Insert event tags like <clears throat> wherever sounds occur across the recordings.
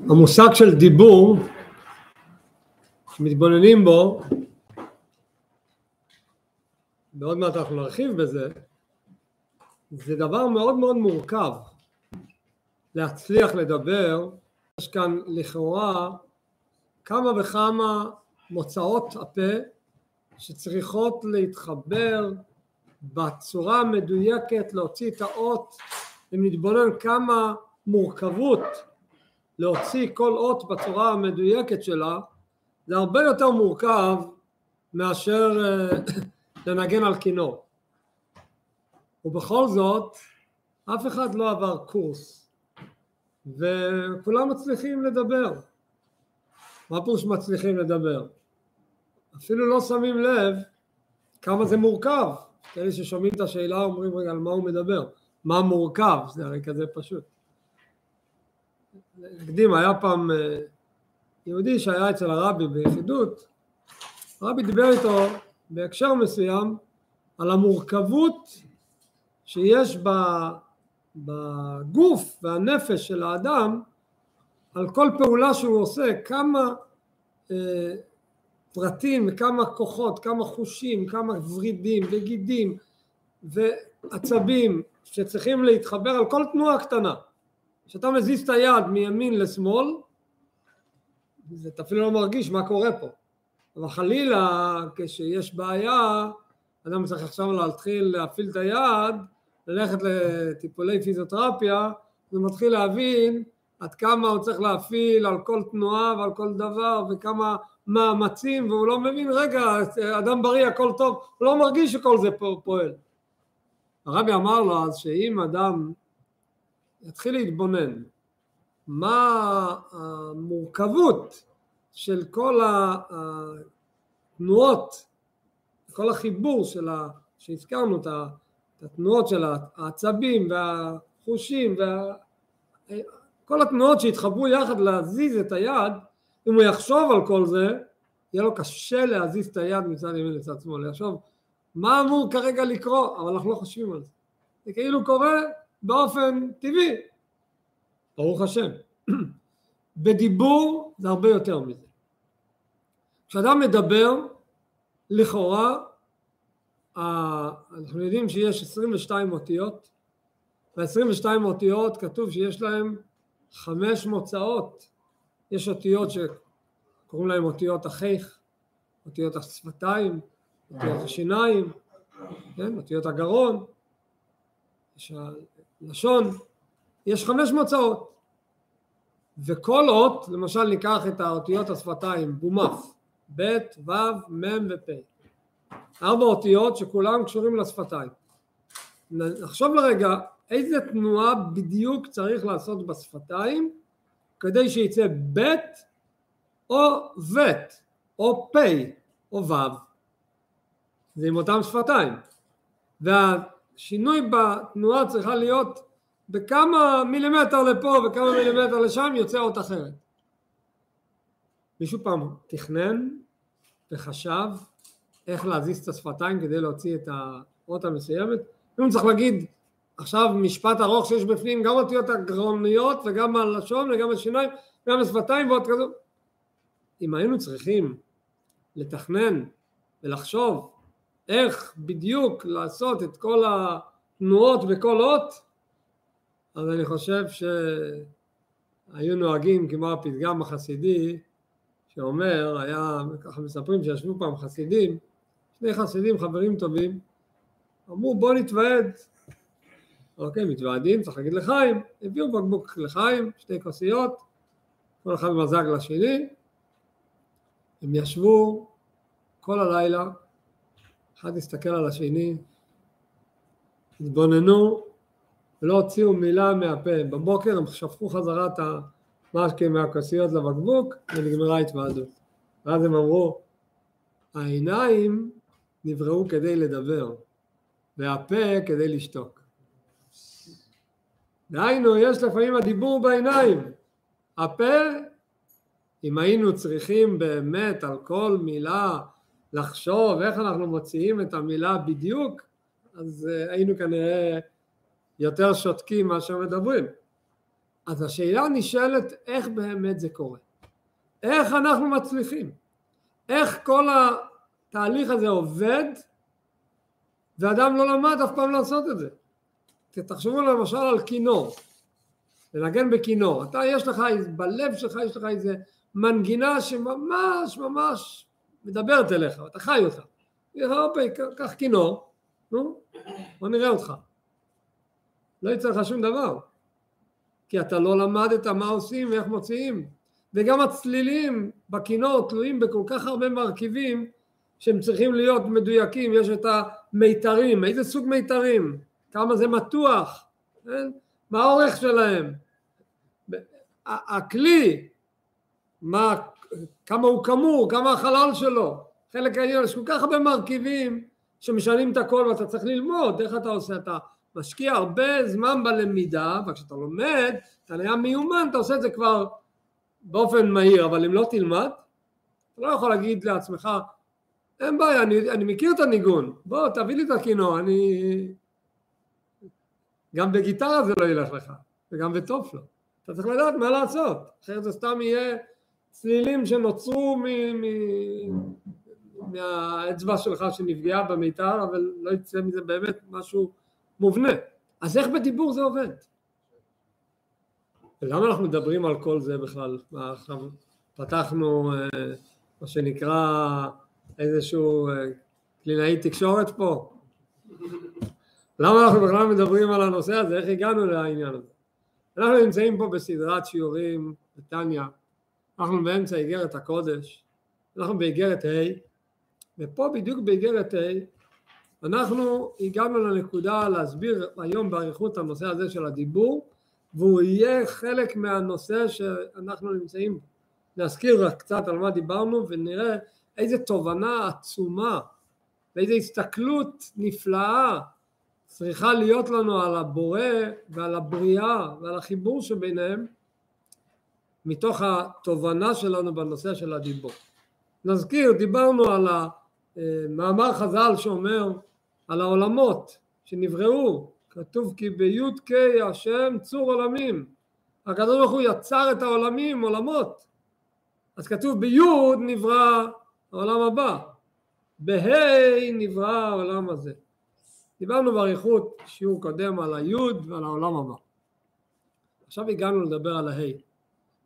המושג של דיבור, שמתבוננים בו, ועוד מעט אנחנו נרחיב בזה, זה דבר מאוד מאוד מורכב להצליח לדבר, יש כאן לכאורה כמה וכמה מוצאות הפה שצריכות להתחבר בצורה המדויקת להוציא את האות אם נתבונן כמה מורכבות להוציא כל אות בצורה המדויקת שלה זה הרבה יותר מורכב מאשר <coughs> לנגן על כינור. ובכל זאת אף אחד לא עבר קורס וכולם מצליחים לדבר. מה פירוש מצליחים לדבר? אפילו לא שמים לב כמה זה מורכב. כאלה ששומעים את השאלה אומרים רגע על מה הוא מדבר מה מורכב זה הרי כזה פשוט. נקדים היה פעם יהודי שהיה אצל הרבי ביחידות הרבי דיבר איתו בהקשר מסוים על המורכבות שיש בגוף והנפש של האדם על כל פעולה שהוא עושה כמה אה, פרטים וכמה כוחות, כמה חושים, כמה ורידים וגידים ועצבים שצריכים להתחבר על כל תנועה קטנה. כשאתה מזיז את היד מימין לשמאל, אתה אפילו לא מרגיש מה קורה פה. אבל חלילה כשיש בעיה, אדם צריך עכשיו להתחיל להפעיל את היד, ללכת לטיפולי פיזיותרפיה, הוא מתחיל להבין עד כמה הוא צריך להפעיל על כל תנועה ועל כל דבר וכמה מאמצים והוא לא מבין רגע אדם בריא הכל טוב הוא לא מרגיש שכל זה פועל הרבי אמר לו אז שאם אדם יתחיל להתבונן מה המורכבות של כל התנועות כל החיבור של ה... שהזכרנו את התנועות של העצבים והחושים וה... כל התנועות שהתחברו יחד להזיז את היד, אם הוא יחשוב על כל זה, יהיה לו קשה להזיז את היד מצד ימין לצד שמאל, יחשוב מה אמור כרגע לקרות, אבל אנחנו לא חושבים על זה. זה כאילו קורה באופן טבעי, ברוך השם. <clears throat> בדיבור זה הרבה יותר מזה. כשאדם מדבר, לכאורה, אנחנו יודעים שיש 22 אותיות, ב-22 אותיות כתוב שיש להם חמש מוצאות, יש אותיות שקוראים להן אותיות החיך, אותיות השפתיים, אותיות השיניים, כן? אותיות הגרון, יש הלשון, יש חמש מוצאות וכל אות, למשל ניקח את האותיות השפתיים, בומף, ב', ו', מ' ופ', ארבע אותיות שכולם קשורים לשפתיים. נחשוב לרגע איזה תנועה בדיוק צריך לעשות בשפתיים כדי שיצא ב' או ב' או פ' או ו' זה עם אותם שפתיים. והשינוי בתנועה צריכה להיות בכמה מילימטר לפה וכמה מילימטר לשם יוצא אות אחרת. מישהו פעם תכנן וחשב איך להזיז את השפתיים כדי להוציא את האות המסוימת? אם צריך להגיד עכשיו משפט ארוך שיש בפנים גם אותיות הגרוניות וגם הלשון וגם השיניים וגם השפתיים ועוד כזו. אם היינו צריכים לתכנן ולחשוב איך בדיוק לעשות את כל התנועות בכל אות אז אני חושב שהיו נוהגים כמו הפתגם החסידי שאומר, היה, ככה מספרים שישבו פעם חסידים, שני חסידים חברים טובים, אמרו בוא נתוועד. אוקיי, מתוועדים, צריך להגיד לחיים, הביאו בקבוק לחיים, שתי כוסיות, כל אחד מזג לשני, הם ישבו כל הלילה, אחד הסתכל על השני, התבוננו ולא הוציאו מילה מהפה, בבוקר הם שפכו חזרה את המשקה מהכוסיות לבקבוק ונגמרה התוועדות. ואז הם אמרו, העיניים נבראו כדי לדבר והפה כדי לשתוק. דהיינו, יש לפעמים הדיבור בעיניים. הפה, אם היינו צריכים באמת על כל מילה לחשוב איך אנחנו מוציאים את המילה בדיוק, אז היינו כנראה יותר שותקים מאשר מדברים. אז השאלה נשאלת איך באמת זה קורה. איך אנחנו מצליחים? איך כל התהליך הזה עובד ואדם לא למד אף פעם לעשות את זה. תחשבו למשל על כינור, לנגן בכינור, אתה יש לך, בלב שלך יש לך איזה מנגינה שממש ממש מדברת אליך, אתה חי אותה. יגיד לך, אוקיי, קח כינור, נו, בוא נראה אותך. לא יצא לך שום דבר, כי אתה לא למדת מה עושים ואיך מוציאים. וגם הצלילים בכינור תלויים בכל כך הרבה מרכיבים שהם צריכים להיות מדויקים, יש את המיתרים, איזה סוג מיתרים, כמה זה מתוח, כן? מה האורך שלהם, הכלי, מה, כמה הוא כמור, כמה החלל שלו, חלק העניין, יש כל כך הרבה מרכיבים שמשנים את הכל ואתה צריך ללמוד איך אתה עושה, אתה משקיע הרבה זמן בלמידה וכשאתה לומד אתה נהיה מיומן, אתה עושה את זה כבר באופן מהיר, אבל אם לא תלמד, אתה לא יכול להגיד לעצמך, אין בעיה, אני, אני מכיר את הניגון, בוא תביא לי את הכינור, אני... גם בגיטרה זה לא ילך לך, וגם בטוב לא. אתה צריך לדעת מה לעשות, אחרת זה סתם יהיה צלילים שנוצרו מ... מ... מהאצבע שלך שנפגעה במיתר, אבל לא יצא מזה באמת משהו מובנה. אז איך בדיבור זה עובד? למה אנחנו מדברים על כל זה בכלל? עכשיו פתחנו אה, מה שנקרא איזשהו אה, קלינאי תקשורת פה? למה אנחנו בכלל מדברים על הנושא הזה? איך הגענו לעניין הזה? אנחנו נמצאים פה בסדרת שיעורים בטניה, אנחנו באמצע איגרת הקודש, אנחנו באיגרת ה' ופה בדיוק באיגרת ה' אנחנו הגענו לנקודה להסביר היום באריכות הנושא הזה של הדיבור והוא יהיה חלק מהנושא שאנחנו נמצאים. נזכיר רק קצת על מה דיברנו ונראה איזה תובנה עצומה ואיזה הסתכלות נפלאה צריכה להיות לנו על הבורא ועל הבריאה ועל החיבור שביניהם מתוך התובנה שלנו בנושא של הדיבור. נזכיר, דיברנו על המאמר חז"ל שאומר על העולמות שנבראו כתוב כי בי"ק השם צור עולמים. הקדוש ברוך הוא יצר את העולמים עולמות. אז כתוב בי' נברא העולם הבא בה' נברא העולם הזה. דיברנו באריכות שיעור קודם על היוד ועל העולם הבא. עכשיו הגענו לדבר על הה'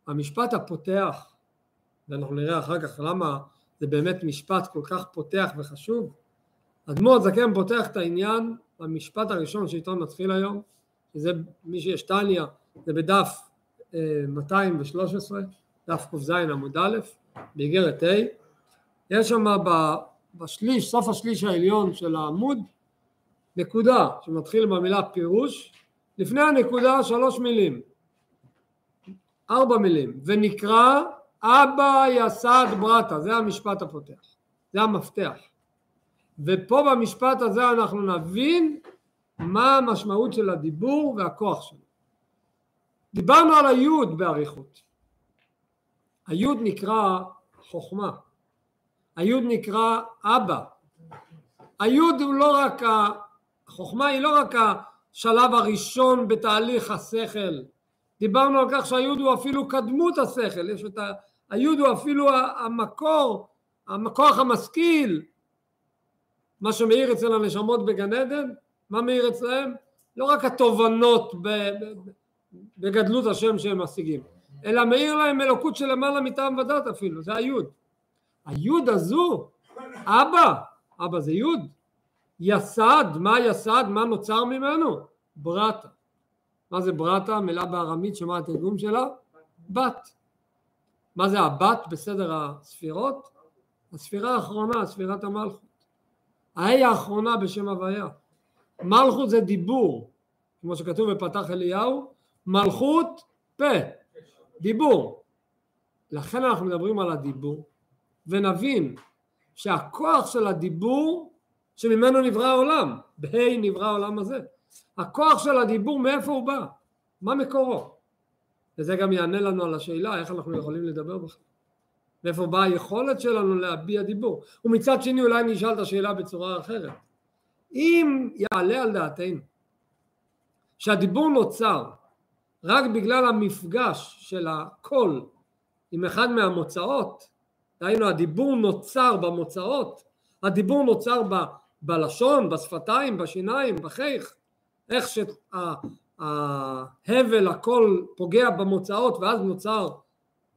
המשפט הפותח ואנחנו נראה אחר כך למה זה באמת משפט כל כך פותח וחשוב אדמו"ר זקן פותח את העניין המשפט הראשון שאיתו נתחיל היום, שזה מי שיש טניה, זה בדף 213, אה, דף ק"ז עמוד א', באיגרת ה', יש שם בשליש, סוף השליש העליון של העמוד, נקודה שמתחיל במילה פירוש, לפני הנקודה שלוש מילים, ארבע מילים, ונקרא אבא יסד ברטה, זה המשפט הפותח, זה המפתח. ופה במשפט הזה אנחנו נבין מה המשמעות של הדיבור והכוח שלו. דיברנו על היוד באריכות. היוד נקרא חוכמה. היוד נקרא אבא. היוד הוא לא רק, החוכמה היא לא רק השלב הראשון בתהליך השכל. דיברנו על כך שהיוד הוא אפילו קדמות השכל. יש את ה... היוד הוא אפילו המקור, המכוח המשכיל, מה שמאיר אצל הנשמות בגן עדן, מה מאיר אצלהם? לא רק התובנות בגדלות השם שהם משיגים, אלא מאיר להם אלוקות של למעלה מטעם ודת אפילו, זה היוד. היוד הזו, אבא, אבא זה יוד, יסד, מה יסד, מה נוצר ממנו? ברטה. מה זה ברטה? מילה בארמית, שמה התרגום שלה? בת. מה זה הבת בסדר הספירות? הספירה האחרונה, ספירת המלכות. ההיא האחרונה בשם הוויה. מלכות זה דיבור, כמו שכתוב בפתח אליהו, מלכות פה, דיבור. לכן אנחנו מדברים על הדיבור, ונבין שהכוח של הדיבור שממנו נברא העולם, בה' נברא העולם הזה. הכוח של הדיבור מאיפה הוא בא? מה מקורו? וזה גם יענה לנו על השאלה איך אנחנו יכולים לדבר בכלל. מאיפה באה היכולת שלנו להביע דיבור. ומצד שני אולי נשאל את השאלה בצורה אחרת. אם יעלה על דעתנו שהדיבור נוצר רק בגלל המפגש של הקול עם אחד מהמוצאות, דהיינו הדיבור נוצר במוצאות, הדיבור נוצר ב, בלשון, בשפתיים, בשיניים, בחיך, איך שההבל הקול פוגע במוצאות ואז נוצר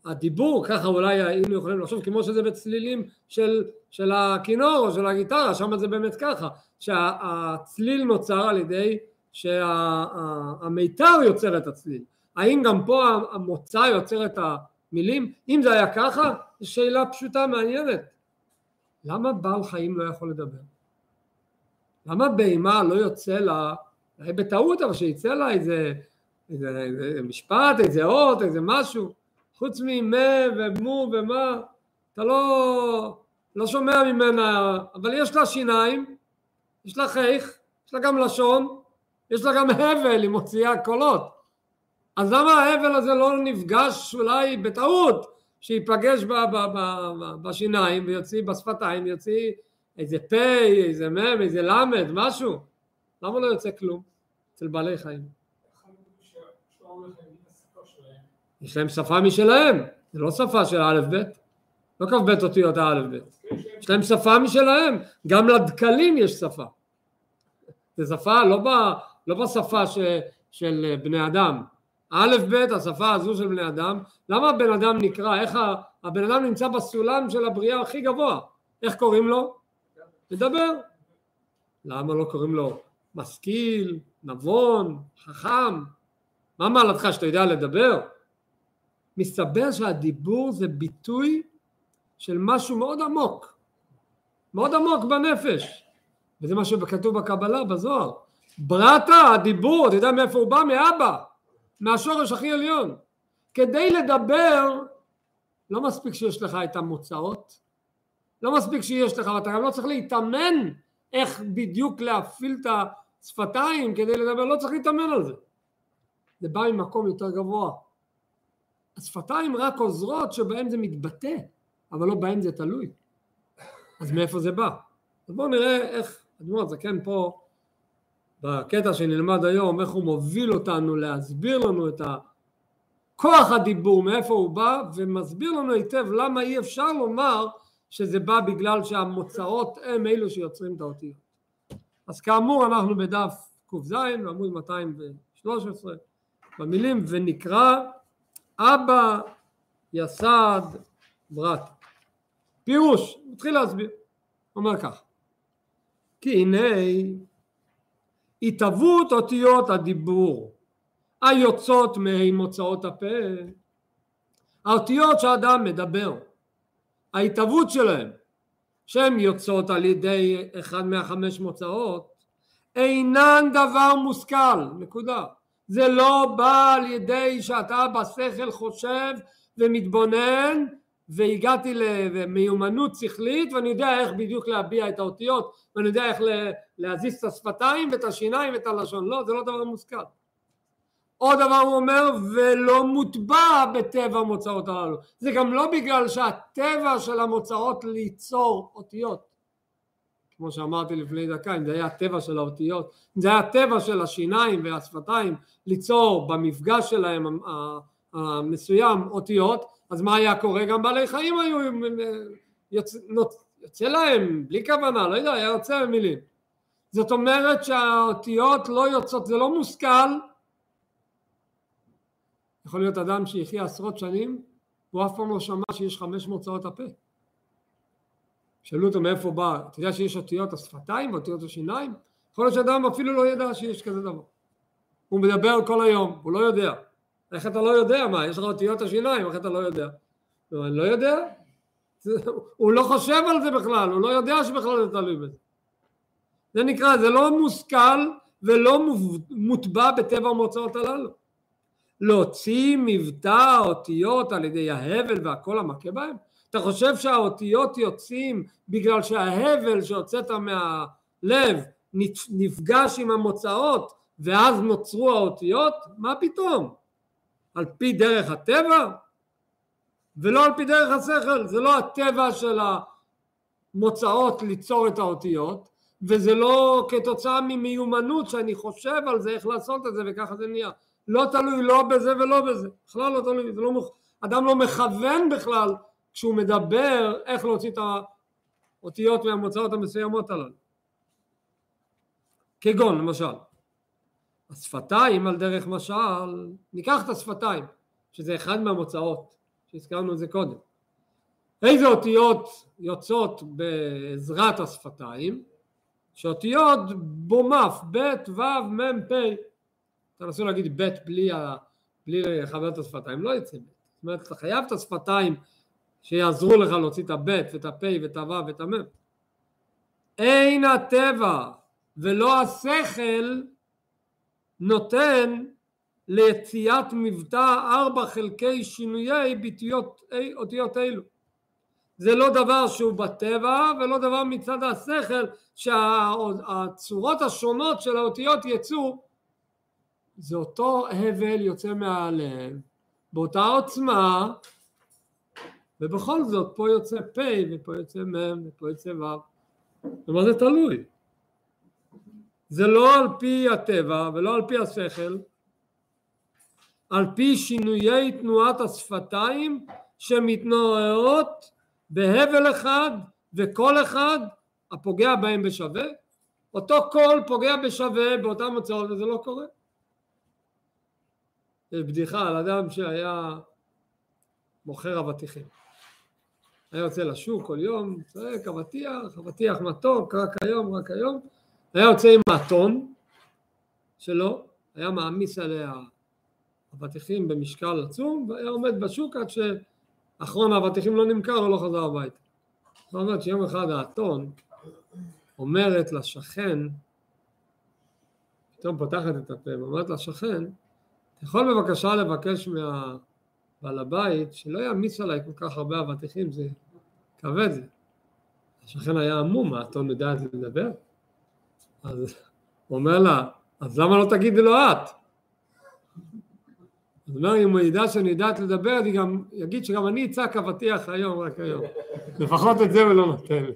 הדיבור, ככה אולי היינו יכולים לחשוב, כמו שזה בצלילים של, של הכינור או של הגיטרה, שם זה באמת ככה, שהצליל נוצר על ידי שהמיתר יוצר את הצליל. האם גם פה המוצא יוצר את המילים? אם זה היה ככה, זו שאלה פשוטה מעניינת. למה בעל חיים לא יכול לדבר? למה בהמה לא יוצא לה, בטעות, אבל שיצא לה איזה, איזה, איזה משפט, איזה אות, איזה משהו, חוץ ממה ומו ומה, אתה לא, לא שומע ממנה, אבל יש לה שיניים, יש לה חיך, יש לה גם לשון, יש לה גם הבל, היא מוציאה קולות. אז למה ההבל הזה לא נפגש אולי בטעות, שייפגש ב, ב, ב, ב, בשיניים ויוציא בשפתיים, ויוציא איזה פ', איזה מ', איזה ל', משהו? למה לא יוצא כלום אצל בעלי חיים? יש להם שפה משלהם, זה לא שפה של א' ב', לא כ"ב אותיות הא' ב', יש להם שפה משלהם, גם לדקלים יש שפה. זה שפה לא, ב, לא בשפה ש, של בני אדם. א' ב' השפה הזו של בני אדם, למה הבן אדם נקרא, איך הבן אדם נמצא בסולם של הבריאה הכי גבוה, איך קוראים לו? לדבר. למה לא קוראים לו משכיל, נבון, חכם? מה מעלתך שאתה יודע לדבר? מסתבר שהדיבור זה ביטוי של משהו מאוד עמוק, מאוד עמוק בנפש, וזה מה שכתוב בקבלה, בזוהר. ברטה, הדיבור, אתה יודע מאיפה הוא בא? מאבא, מהשורש הכי עליון. כדי לדבר, לא מספיק שיש לך את המוצאות, לא מספיק שיש לך, ואתה גם לא צריך להתאמן איך בדיוק להפעיל את השפתיים כדי לדבר, לא צריך להתאמן על זה. זה בא ממקום יותר גבוה. השפתיים רק עוזרות שבהן זה מתבטא, אבל לא בהן זה תלוי. אז מאיפה זה בא? אז בואו נראה איך אדמו"ר הזקן פה בקטע שנלמד היום, איך הוא מוביל אותנו להסביר לנו את כוח הדיבור, מאיפה הוא בא, ומסביר לנו היטב למה אי אפשר לומר שזה בא בגלל שהמוצאות הם אלו שיוצרים את האותיות. אז כאמור אנחנו בדף ק"ז בעמוד 213 במילים ונקרא אבא יסד ברת. פירוש, מתחיל להסביר, אומר כך כי הנה התהוות אותיות הדיבור היוצאות ממוצאות הפה האותיות שאדם מדבר ההתהוות שלהם שהן יוצאות על ידי אחד מהחמש מוצאות אינן דבר מושכל נקודה. זה לא בא על ידי שאתה בשכל חושב ומתבונן והגעתי למיומנות שכלית ואני יודע איך בדיוק להביע את האותיות ואני יודע איך להזיז את השפתיים ואת השיניים ואת הלשון. לא זה לא דבר מושכל עוד דבר הוא אומר ולא מוטבע בטבע המוצאות הללו זה גם לא בגלל שהטבע של המוצאות ליצור אותיות כמו שאמרתי לפני דקה אם זה היה הטבע של האותיות אם זה היה הטבע של השיניים והשפתיים ליצור במפגש שלהם המסוים אותיות אז מה היה קורה? גם בעלי חיים היו יוצא, יוצא להם בלי כוונה, לא יודע, היה יוצא במילים. זאת אומרת שהאותיות לא יוצאות, זה לא מושכל. יכול להיות אדם שיחיה עשרות שנים והוא אף פעם לא שמע שיש חמש מוצאות הפה. שאלו אותו מאיפה בא, אתה יודע שיש אותיות השפתיים ואותיות השיניים? יכול להיות שאדם אפילו לא ידע שיש כזה דבר. הוא מדבר כל היום, הוא לא יודע. איך אתה לא יודע מה, יש לך אותיות השיניים, איך אתה לא יודע? לא, אני לא יודע. <laughs> הוא לא חושב על זה בכלל, הוא לא יודע שבכלל זה תלוי בזה. זה נקרא, זה לא מושכל ולא מוטבע בטבע המוצאות הללו. להוציא מבטא האותיות על ידי ההבל והקול המכה בהם? אתה חושב שהאותיות יוצאים בגלל שההבל שהוצאת מהלב נפגש עם המוצאות ואז נוצרו האותיות? מה פתאום? על פי דרך הטבע ולא על פי דרך השכל, זה לא הטבע של המוצאות ליצור את האותיות וזה לא כתוצאה ממיומנות שאני חושב על זה איך לעשות את זה וככה זה נהיה, לא תלוי לא בזה ולא בזה, בכלל לא תלוי, לא, אדם לא מכוון בכלל כשהוא מדבר איך להוציא את האותיות מהמוצאות המסוימות הללו. כגון למשל, השפתיים על דרך משל, ניקח את השפתיים, שזה אחד מהמוצאות, שהזכרנו את זה קודם. איזה אותיות יוצאות בעזרת השפתיים? שאותיות בומף, ב', ו', מ', פ', תנסו להגיד ב' בלי, ה... בלי לחבר את השפתיים, לא יצא ב'. זאת אומרת, אתה חייב את השפתיים שיעזרו לך להוציא את הב' ואת הפ' ואת הו' ואת המ'. אין הטבע ולא השכל נותן ליציאת מבטא ארבע חלקי שינויי ביטויות אותיות אלו. זה לא דבר שהוא בטבע ולא דבר מצד השכל שהצורות השונות של האותיות יצאו זה אותו הבל יוצא מהלב באותה עוצמה ובכל זאת פה יוצא פ' ופה יוצא מ' ופה יוצא ו' ומה זה תלוי? זה לא על פי הטבע ולא על פי השכל על פי שינויי תנועת השפתיים שמתנועעות בהבל אחד וכל אחד הפוגע בהם בשווה. אותו קול פוגע בשווה באותם הוצאות וזה לא קורה יש בדיחה על אדם שהיה מוכר אבטיחים היה יוצא לשוק כל יום, צועק אבטיח, אבטיח מתוק, רק היום, רק היום היה יוצא עם האתון שלו, היה מעמיס עליה אבטיחים במשקל עצום והיה עומד בשוק עד שאחרון האבטיחים לא נמכר או לא חזר הביתה. זאת אומרת שיום אחד האתון אומרת לשכן, פתאום פותחת את הפה ואומרת לשכן, אתה יכול בבקשה לבקש מהבעל הבית שלא יעמיס עליי כל כך הרבה אבטיחים, זה כבד. השכן היה עמום, יודע את זה לדבר? אז הוא אומר לה, אז למה לא תגידי לו את? אז אומר, אם הוא ידע שאני יודעת לדבר, אני גם אגיד שגם אני אצעק אבטיח היום, רק היום. לפחות את זה הוא לא נותן לי.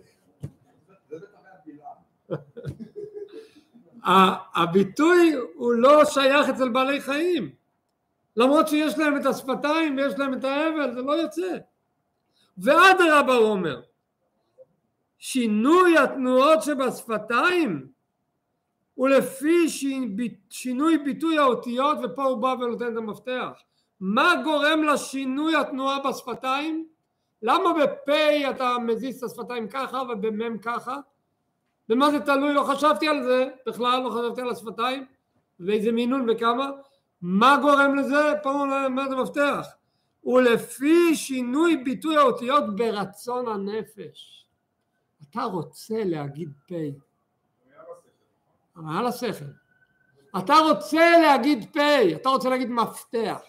הביטוי הוא לא שייך אצל בעלי חיים. למרות שיש להם את השפתיים ויש להם את האבל, זה לא יוצא. ואדרבה הוא אומר, שינוי התנועות שבשפתיים ולפי שינוי ביטוי האותיות ופה הוא בא ונותן את המפתח מה גורם לשינוי התנועה בשפתיים? למה בפה אתה מזיז את השפתיים ככה ובמם ככה? במה זה תלוי? לא חשבתי על זה בכלל, לא חשבתי על השפתיים. ואיזה מינון וכמה. מה גורם לזה? פה אומר את המפתח ולפי שינוי ביטוי האותיות ברצון הנפש. אתה רוצה להגיד פה על השכל. אתה רוצה להגיד פה, אתה רוצה להגיד מפתח,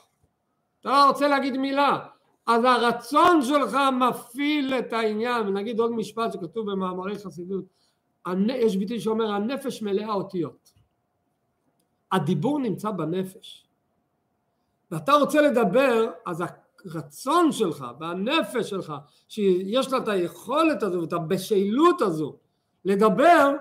אתה רוצה להגיד מילה, אז הרצון שלך מפעיל את העניין, ונגיד עוד משפט שכתוב במאמרי חסידות, יש ביטוי שאומר הנפש מלאה אותיות. הדיבור נמצא בנפש. ואתה רוצה לדבר, אז הרצון שלך והנפש שלך, שיש לה את היכולת הזו ואת הבשלות הזו לדבר,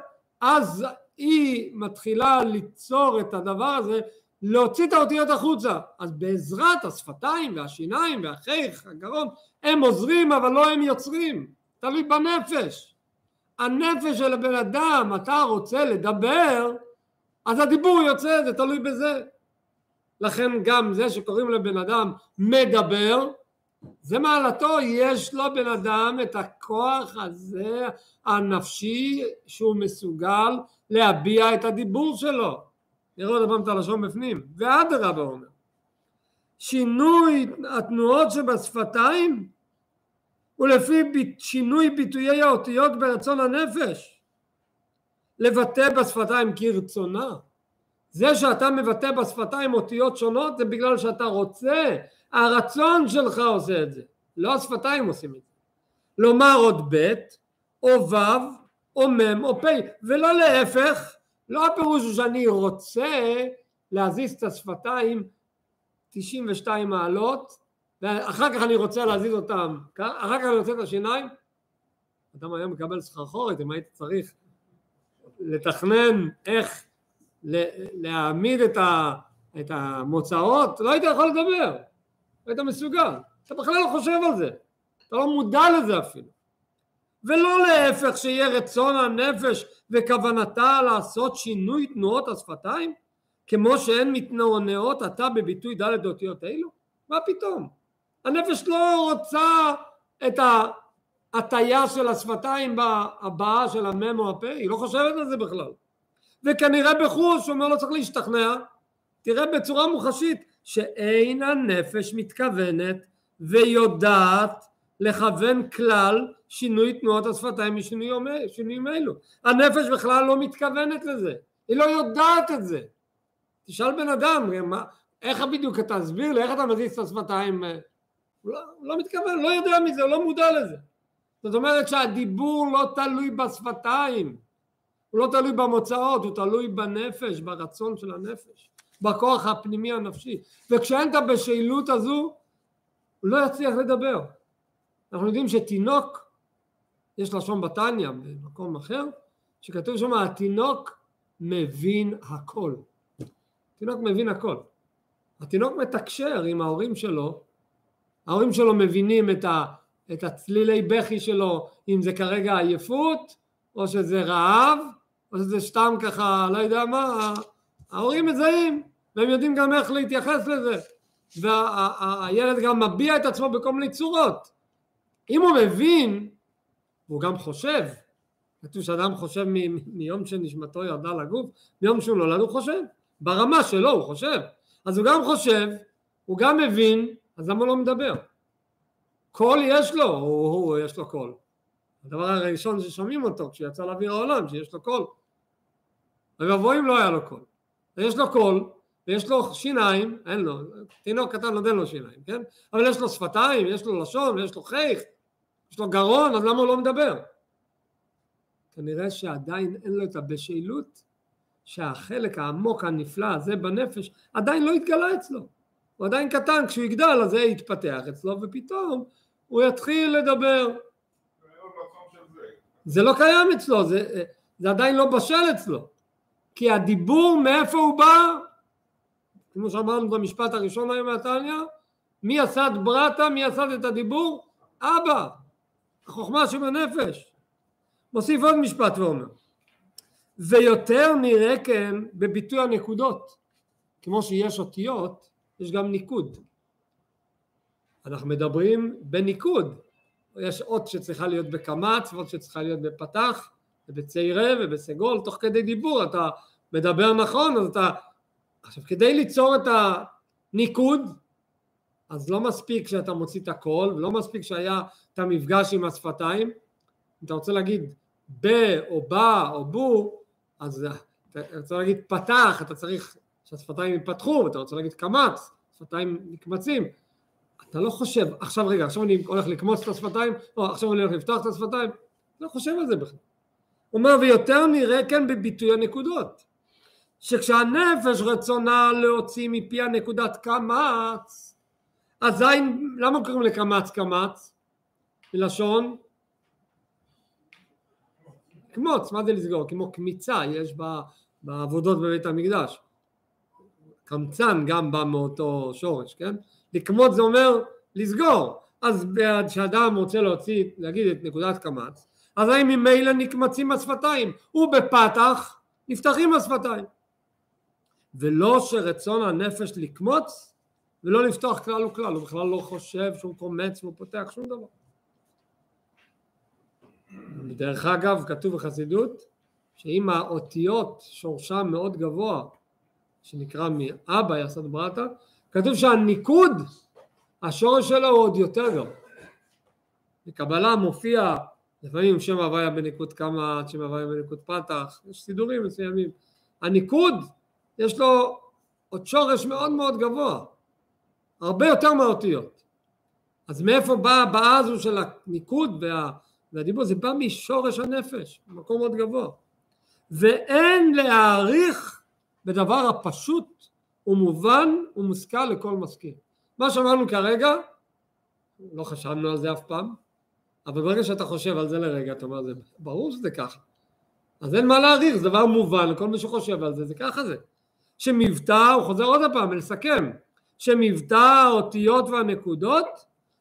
אז היא מתחילה ליצור את הדבר הזה, להוציא את האותיות החוצה. אז בעזרת השפתיים והשיניים והחיך, הגרון, הם עוזרים אבל לא הם יוצרים, תלוי בנפש. הנפש של הבן אדם, אתה רוצה לדבר, אז הדיבור יוצא, זה תלוי בזה. לכן גם זה שקוראים לבן אדם מדבר, זה מעלתו, יש לו בן אדם את הכוח הזה הנפשי שהוא מסוגל להביע את הדיבור שלו. נראה עוד פעם את הלשון בפנים. ואדרבה אומר, שינוי התנועות שבשפתיים ולפי שינוי ביטויי האותיות ברצון הנפש לבטא בשפתיים כרצונה. זה שאתה מבטא בשפתיים אותיות שונות זה בגלל שאתה רוצה, הרצון שלך עושה את זה, לא השפתיים עושים את זה. לומר עוד ב' או ו' או מ' או פ', ולא להפך, לא הפירוש הוא שאני רוצה להזיז את השפתיים 92 מעלות, ואחר כך אני רוצה להזיז אותם, אחר כך אני רוצה את השיניים, אדם היה מקבל סחרחורת אם היית צריך לתכנן איך להעמיד את את המוצאות, לא היית יכול לדבר, לא היית מסוגל, אתה בכלל לא חושב על זה, אתה לא מודע לזה אפילו. ולא להפך שיהיה רצון הנפש וכוונתה לעשות שינוי תנועות השפתיים כמו שהן מתנוענעות עתה בביטוי ד' אותיות אלו? מה פתאום? הנפש לא רוצה את ההטייה של השפתיים בהבעה של המם או הפה, היא לא חושבת על זה בכלל. וכנראה בחוש, הוא אומר לא צריך להשתכנע, תראה בצורה מוחשית שאין הנפש מתכוונת ויודעת לכוון כלל שינוי תנועות השפתיים משינויים אלו. הנפש בכלל לא מתכוונת לזה, היא לא יודעת את זה. תשאל בן אדם, מה, איך בדיוק אתה תסביר לי, איך אתה מזיז את השפתיים? הוא לא, לא מתכוון, לא יודע מזה, לא מודע לזה. זאת אומרת שהדיבור לא תלוי בשפתיים, הוא לא תלוי במוצאות, הוא תלוי בנפש, ברצון של הנפש, בכוח הפנימי הנפשי. וכשאין את הבשלות הזו, הוא לא יצליח לדבר. אנחנו יודעים שתינוק, יש לשון בתניא במקום אחר, שכתוב שם התינוק מבין הכל. התינוק מבין הכל. התינוק מתקשר עם ההורים שלו, ההורים שלו מבינים את, ה, את הצלילי בכי שלו, אם זה כרגע עייפות, או שזה רעב, או שזה סתם ככה, לא יודע מה, ההורים מזהים, והם יודעים גם איך להתייחס לזה, והילד וה, גם מביע את עצמו בכל מיני צורות. אם הוא מבין, והוא גם חושב, כתוב שאדם חושב מ- מיום שנשמתו ירדה לגוף, מיום שהוא נולד הוא חושב, ברמה שלו הוא חושב, אז הוא גם חושב, הוא גם מבין, אז למה הוא לא מדבר? קול יש לו, הוא, הוא יש לו קול. הדבר הראשון ששומעים אותו כשיצא לאוויר העולם, שיש לו קול. אגב, אם לא היה לו קול. יש לו קול, ויש לו שיניים, אין לו, תינוק קטן עוד אין לו שיניים, כן? אבל יש לו שפתיים, יש לו לשון, ויש לו חייך, יש לו גרון, אז למה הוא לא מדבר? כנראה שעדיין אין לו את הבשלות שהחלק העמוק הנפלא הזה בנפש עדיין לא התגלה אצלו. הוא עדיין קטן, כשהוא יגדל אז זה יתפתח אצלו ופתאום הוא יתחיל לדבר. זה לא קיים אצלו, זה, זה עדיין לא בשל אצלו. כי הדיבור מאיפה הוא בא, כמו שאמרנו במשפט הראשון היום מהתניא, מי יסד ברטה, מי יסד את הדיבור? אבא, החוכמה שבנפש. מוסיף עוד משפט ואומר, ויותר נראה כן בביטוי הנקודות. כמו שיש אותיות, יש גם ניקוד. אנחנו מדברים בניקוד. יש אות שצריכה להיות בקמץ ואות שצריכה להיות בפתח ובצעירה ובסגול, תוך כדי דיבור אתה מדבר נכון, אז אתה... עכשיו כדי ליצור את הניקוד, אז לא מספיק שאתה מוציא את הקול, ולא מספיק שהיה את המפגש עם השפתיים, אם אתה רוצה להגיד ב או בא או בו, אז אתה רוצה להגיד פתח, אתה צריך שהשפתיים ייפתחו, אתה רוצה להגיד קמץ, שפתיים נקמצים. אתה לא חושב, עכשיו רגע, עכשיו אני הולך לקמוץ את השפתיים, או עכשיו אני הולך לפתוח את השפתיים, לא חושב על זה בכלל. הוא אומר, ויותר נראה כן בביטוי הנקודות, שכשהנפש רצונה להוציא מפי הנקודת קמץ, אזי, למה קוראים לקמץ קמץ? מלשון קמוץ, מה זה לסגור? כמו קמיצה יש בעבודות בבית המקדש. קמצן גם בא מאותו שורש, כן? לקמוץ זה אומר לסגור. אז כשאדם רוצה להוציא, להגיד את נקודת קמץ, אז האם ממילא נקמצים השפתיים, ובפתח נפתחים השפתיים. ולא שרצון הנפש לקמוץ ולא לפתוח כלל וכלל, הוא בכלל לא חושב שהוא קומץ והוא פותח שום דבר. דרך אגב, כתוב בחסידות, שאם האותיות שורשם מאוד גבוה, שנקרא מאבא יסד ברטה, כתוב שהניקוד, השורש שלו הוא עוד יותר גבוה. בקבלה מופיע לפעמים שם הוויה בניקוד קמ"ט, שם הוויה בניקוד פתח, יש סידורים מסוימים. הניקוד, יש לו עוד שורש מאוד מאוד גבוה, הרבה יותר מהאותיות. אז מאיפה באה הבעה הזו של הניקוד וה... והדיבור זה בא משורש הנפש, מקום מאוד גבוה. ואין להעריך בדבר הפשוט ומובן ומושכל לכל משכיל. מה שאמרנו כרגע, לא חשבנו על זה אף פעם, אבל ברגע שאתה חושב על זה לרגע, אתה אומר, זה ברור שזה ככה. אז אין מה להעריך, זה דבר מובן, כל מי שחושב על זה, זה ככה זה. שמבטא, הוא חוזר עוד פעם לסכם, שמבטא האותיות והנקודות,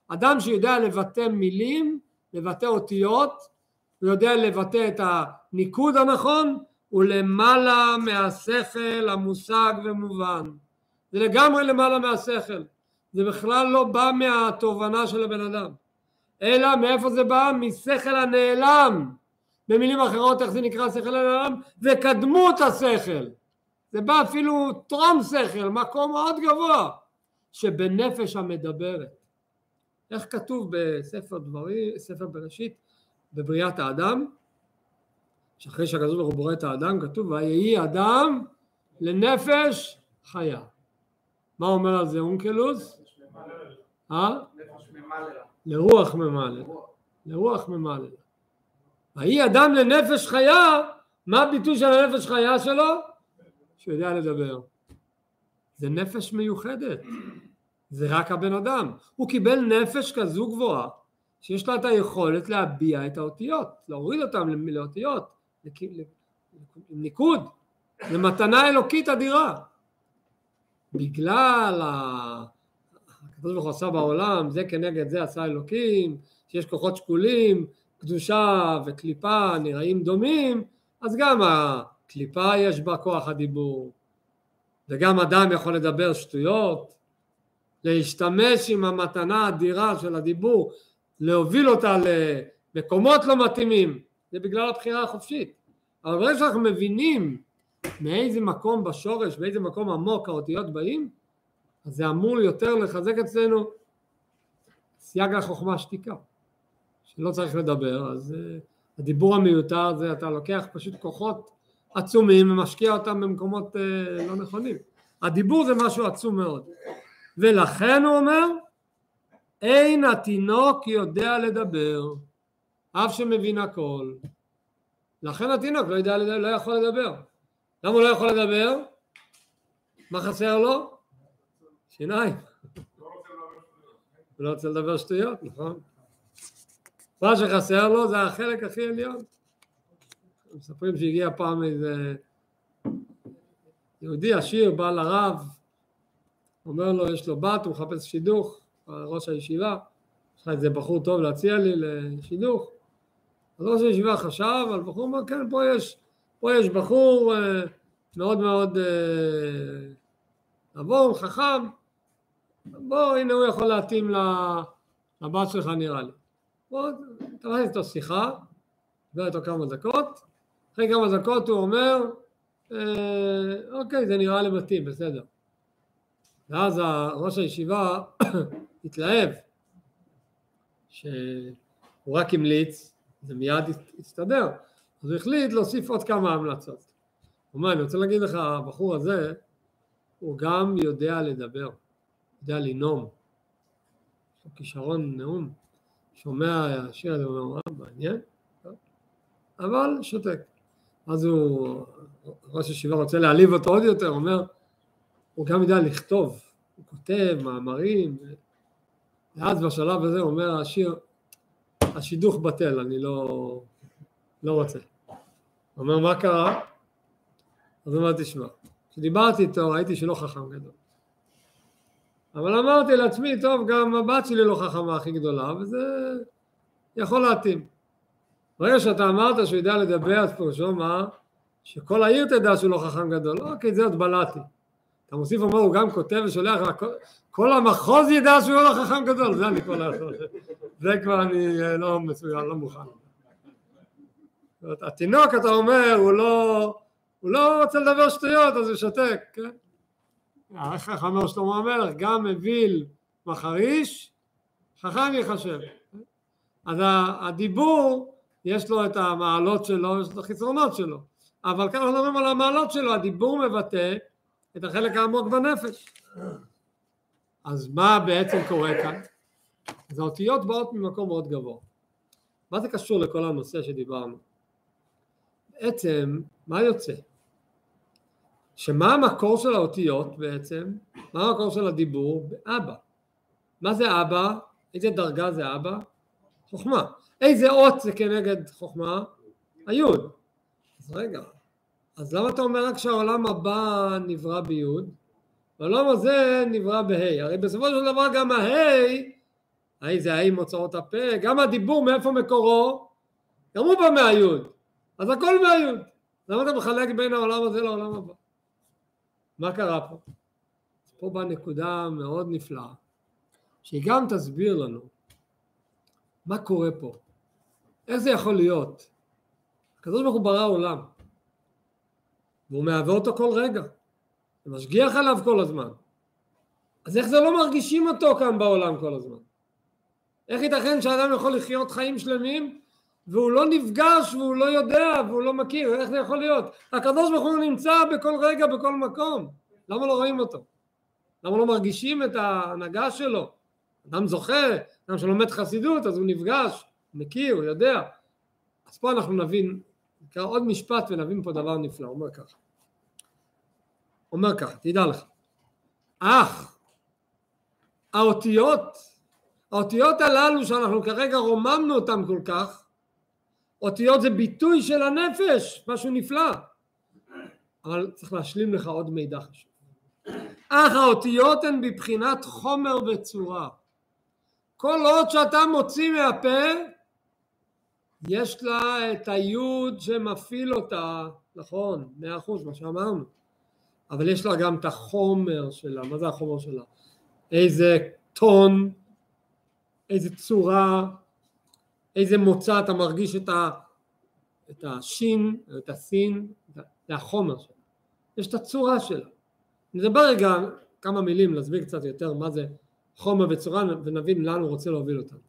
אדם שיודע לבטא מילים, לבטא אותיות, הוא יודע לבטא את הניקוד הנכון, הוא למעלה מהשכל המושג ומובן. זה לגמרי למעלה מהשכל. זה בכלל לא בא מהתובנה של הבן אדם. אלא מאיפה זה בא? משכל הנעלם. במילים אחרות איך זה נקרא שכל הנעלם? זה קדמות השכל. זה בא אפילו טרום שכל, מקום מאוד גבוה, שבנפש המדברת. איך כתוב בספר דברים, ספר בראשית, בבריאת האדם? שאחרי שהקדוש ברוך הוא בורא את האדם, כתוב ויהי אדם לנפש חיה. מה אומר על זה אונקלוס? אה? לרוח ממלא. לרוח ממלא. ויהי אדם לנפש חיה, מה הביטוי של הנפש חיה שלו? שהוא יודע לדבר. זה נפש מיוחדת. זה רק הבן אדם. הוא קיבל נפש כזו גבוהה, שיש לה את היכולת להביע את האותיות, להוריד אותם לאותיות, ניקוד. זה מתנה אלוקית אדירה. בגלל הקדוש ברוך הוא עשה בעולם, זה כנגד זה עשה אלוקים, שיש כוחות שקולים, קדושה וקליפה נראים דומים, אז גם הקליפה יש בה כוח הדיבור, וגם אדם יכול לדבר שטויות, להשתמש עם המתנה האדירה של הדיבור, להוביל אותה למקומות לא מתאימים, זה בגלל הבחירה החופשית. אבל ברגע שאנחנו מבינים מאיזה מקום בשורש, באיזה מקום עמוק האותיות באים, אז זה אמור יותר לחזק אצלנו סייג החוכמה שתיקה, שלא צריך לדבר, אז uh, הדיבור המיותר זה אתה לוקח פשוט כוחות עצומים ומשקיע אותם במקומות uh, לא נכונים. הדיבור זה משהו עצום מאוד. ולכן הוא אומר, אין התינוק יודע לדבר, אף שמבין הכל. לכן התינוק לא, יודע, לא יכול לדבר. למה הוא לא יכול לדבר? מה חסר לו? שיניים. הוא לא רוצה לדבר שטויות, נכון? מה שחסר לו זה החלק הכי עליון. מספרים שהגיע פעם איזה יהודי עשיר, בא לרב, אומר לו, יש לו בת, הוא מחפש שידוך, ראש הישיבה, יש לך איזה בחור טוב להציע לי לשידוך. אז ראש הישיבה חשב על בחור, אמר, כן, פה יש, פה יש בחור אה, מאוד מאוד אה, נבון, חכם, בוא, הנה הוא יכול להתאים לבת שלך נראה לי. בוא, תראה איתו שיחה, דבר איתו כמה דקות, אחרי כמה דקות הוא אומר, אה, אוקיי, זה נראה לי מתאים, בסדר. ואז ראש הישיבה <coughs> התלהב, שהוא רק המליץ, זה מיד הסתדר, אז הוא החליט להוסיף עוד כמה המלצות. הוא אומר, אני רוצה להגיד לך, הבחור הזה, הוא גם יודע לדבר. יודע לנאום, יש לו כישרון נאום, שומע השיר הזה, הוא אומר, אה, מעניין, אבל שותק. אז הוא, ראש הישיבה רוצה להעליב אותו עוד יותר, אומר, הוא גם יודע לכתוב, הוא כותב מאמרים, ואז בשלב הזה הוא אומר, השיר, השידוך בטל, אני לא, לא רוצה. אומר, מה קרה? אז הוא אומר, תשמע, כשדיברתי איתו ראיתי שלא חכם גדול. אבל אמרתי לעצמי, טוב, גם הבת שלי לא חכמה הכי גדולה, וזה יכול להתאים. ברגע שאתה אמרת שהוא יודע לדבר, אז פירושו מה? שכל העיר תדע שהוא לא חכם גדול. אוקיי, זה עוד בלעתי. אתה מוסיף ואומר, הוא גם כותב ושולח, כל, המחוז ידע שהוא לא חכם גדול, זה אני כבר לא זה כבר אני אה, לא מסוים, לא מוכן. התינוק, אתה אומר, הוא לא, הוא לא רוצה לדבר שטויות, אז הוא שותק, כן? איך אומר שלמה המלך, גם אוויל מחריש, חכם יחשב. אז הדיבור, יש לו את המעלות שלו, יש לו את החסרונות שלו. אבל כאן אנחנו מדברים על המעלות שלו, הדיבור מבטא את החלק העמוק בנפש. אז מה בעצם קורה כאן? אז האותיות באות ממקום מאוד גבוה. מה זה קשור לכל הנושא שדיברנו? בעצם, מה יוצא? שמה המקור של האותיות בעצם? מה המקור של הדיבור? באבא. מה זה אבא? איזה דרגה זה אבא? חוכמה. איזה אות זה כנגד חוכמה? היוד. אז רגע, אז למה אתה אומר רק שהעולם הבא נברא ביוד? והעולם הזה נברא בה', הרי בסופו של דבר גם הה', הה' זה הה' מוצאות הפה, גם הדיבור מאיפה מקורו? גם הוא בא מהיוד, אז הכל מהיוד. למה אתה מחלק בין העולם הזה לעולם הבא? מה קרה פה? פה באה נקודה מאוד נפלאה, שהיא גם תסביר לנו מה קורה פה, איך זה יכול להיות. הקדוש ברוך הוא ברא עולם, והוא מהווה אותו כל רגע, ומשגיח עליו כל הזמן. אז איך זה לא מרגישים אותו כאן בעולם כל הזמן? איך ייתכן שאדם יכול לחיות חיים שלמים והוא לא נפגש והוא לא יודע והוא לא מכיר, איך זה יכול להיות? הקדוש ברוך הוא נמצא בכל רגע, בכל מקום, למה לא רואים אותו? למה לא מרגישים את ההנהגה שלו? אדם זוכה, אדם שלומד חסידות אז הוא נפגש, מכיר, הוא יודע. אז פה אנחנו נבין, נקרא עוד משפט ונבין פה דבר נפלא, הוא אומר ככה. אומר ככה, תדע לך, אך האותיות, האותיות הללו שאנחנו כרגע רוממנו אותן כל כך, אותיות זה ביטוי של הנפש, משהו נפלא. אבל צריך להשלים לך עוד מידע חשוב. אך האותיות הן בבחינת חומר וצורה. כל עוד שאתה מוציא מהפה, יש לה את היוד שמפעיל אותה, נכון, מאה אחוז, מה שאמרנו. אבל יש לה גם את החומר שלה, מה זה החומר שלה? איזה טון, איזה צורה, איזה מוצא אתה מרגיש את, ה, את השין, את הסין, זה החומר שלה. יש את הצורה שלה. נדבר רגע כמה מילים, להסביר קצת יותר מה זה חומר וצורה ונבין לאן הוא רוצה להוביל אותנו.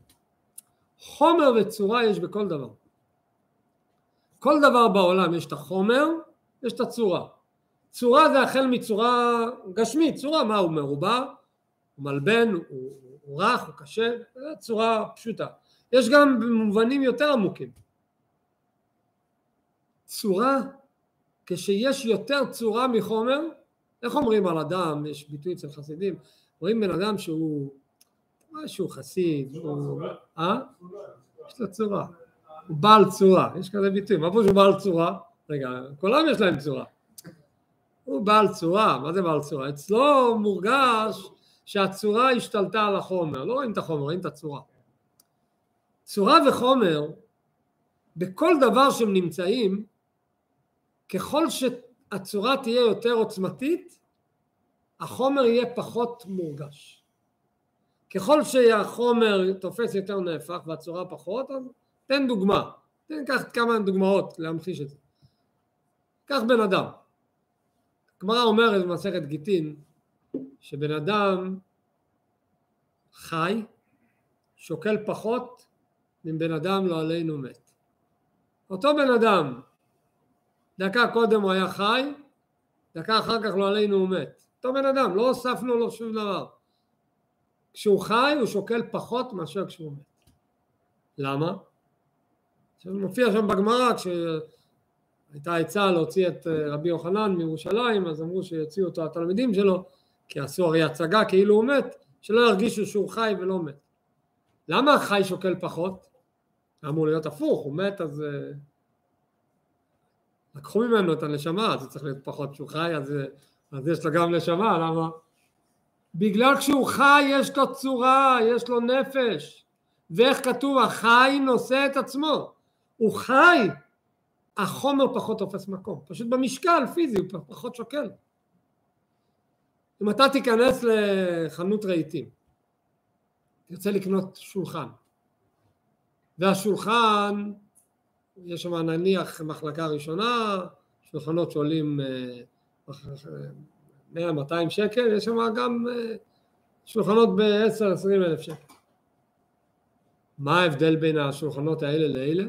חומר וצורה יש בכל דבר. כל דבר בעולם יש את החומר, יש את הצורה. צורה זה החל מצורה גשמית, צורה מה הוא מרובע, הוא מלבן, הוא, הוא רך, הוא קשה, זו צורה פשוטה. יש גם במובנים יותר עמוקים. צורה, כשיש יותר צורה מחומר, איך אומרים על אדם, יש ביטוי אצל חסידים, רואים בן אדם שהוא משהו חסיד, הוא... אה? יש לו צורה, הוא בעל צורה, יש כזה ביטוי, מה פה שהוא בעל צורה? רגע, כולם יש להם צורה. הוא בעל צורה, מה זה בעל צורה? אצלו מורגש שהצורה השתלטה על החומר, לא רואים את החומר, רואים את הצורה. צורה וחומר, בכל דבר שהם נמצאים, ככל שהצורה תהיה יותר עוצמתית, החומר יהיה פחות מורגש. ככל שהחומר תופס יותר נפח והצורה פחות, אז תן דוגמה. תן קח כמה דוגמאות להמחיש את זה. קח בן אדם. הגמרא אומרת במסכת גיטין שבן אדם חי שוקל פחות מבן אדם לא עלינו מת. אותו בן אדם דקה קודם הוא היה חי, דקה אחר כך לא עלינו הוא מת. אותו בן אדם, לא הוספנו לו שום דבר. כשהוא חי הוא שוקל פחות מאשר כשהוא מת. למה? זה מופיע שם בגמרא כשהייתה עצה להוציא את אה, רבי יוחנן מירושלים אז אמרו שיוציאו אותו התלמידים שלו כי עשו הרי הצגה כאילו הוא מת שלא ירגישו שהוא חי ולא מת. למה החי שוקל פחות? אמור להיות הפוך, הוא מת אז אה, לקחו ממנו את הנשמה, אז זה צריך להיות פחות שהוא חי, אז, אז יש לו גם נשמה, למה? בגלל כשהוא חי יש לו צורה, יש לו נפש, ואיך כתוב החי נושא את עצמו, הוא חי, החומר פחות תופס מקום, פשוט במשקל פיזי הוא פחות שוקל. אם אתה תיכנס לחנות רהיטים, תרצה לקנות שולחן, והשולחן יש שם נניח מחלקה ראשונה, שולחנות שעולים 100-200 אה, שקל, יש שם גם אה, שולחנות ב-10-20 אלף שקל. מה ההבדל בין השולחנות האלה לאלה?